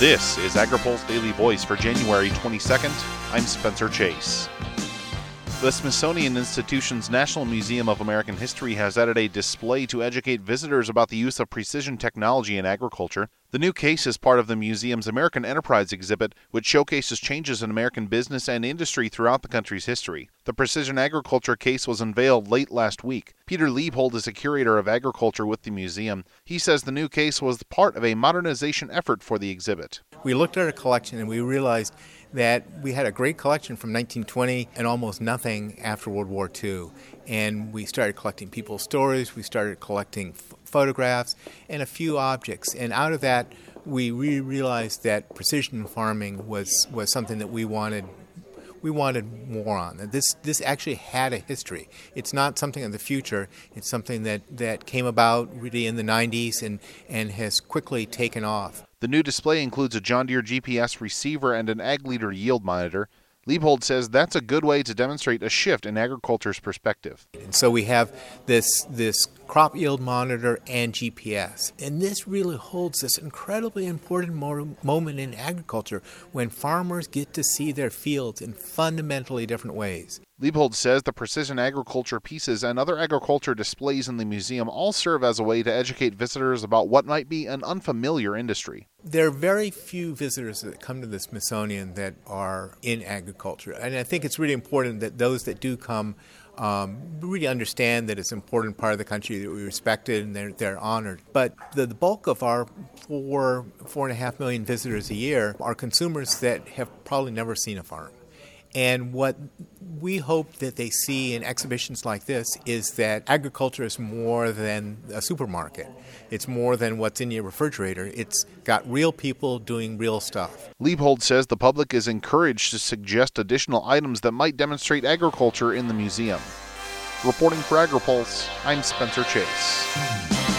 This is AgriPulse Daily Voice for January 22nd. I'm Spencer Chase. The Smithsonian Institution's National Museum of American History has added a display to educate visitors about the use of precision technology in agriculture. The new case is part of the museum's American Enterprise exhibit, which showcases changes in American business and industry throughout the country's history. The Precision Agriculture case was unveiled late last week. Peter Liebhold is a curator of agriculture with the museum. He says the new case was part of a modernization effort for the exhibit. We looked at our collection and we realized that we had a great collection from 1920 and almost nothing after World War II. And we started collecting people's stories, we started collecting f- photographs, and a few objects. And out of that, we re- realized that precision farming was, was something that we wanted we wanted more on. This this actually had a history. It's not something of the future. It's something that, that came about really in the 90s and, and has quickly taken off. The new display includes a John Deere GPS receiver and an Ag Leader yield monitor. Liebhold says that's a good way to demonstrate a shift in agriculture's perspective. And so we have this this crop yield monitor and GPS. And this really holds this incredibly important mo- moment in agriculture when farmers get to see their fields in fundamentally different ways. Liebhold says the precision agriculture pieces and other agriculture displays in the museum all serve as a way to educate visitors about what might be an unfamiliar industry. There are very few visitors that come to the Smithsonian that are in agriculture. And I think it's really important that those that do come um, really understand that it's an important part of the country that we respect it and they're, they're honored. But the, the bulk of our four, four and a half million visitors a year are consumers that have probably never seen a farm. And what we hope that they see in exhibitions like this is that agriculture is more than a supermarket. It's more than what's in your refrigerator. It's got real people doing real stuff. Liebhold says the public is encouraged to suggest additional items that might demonstrate agriculture in the museum. Reporting for AgriPulse, I'm Spencer Chase.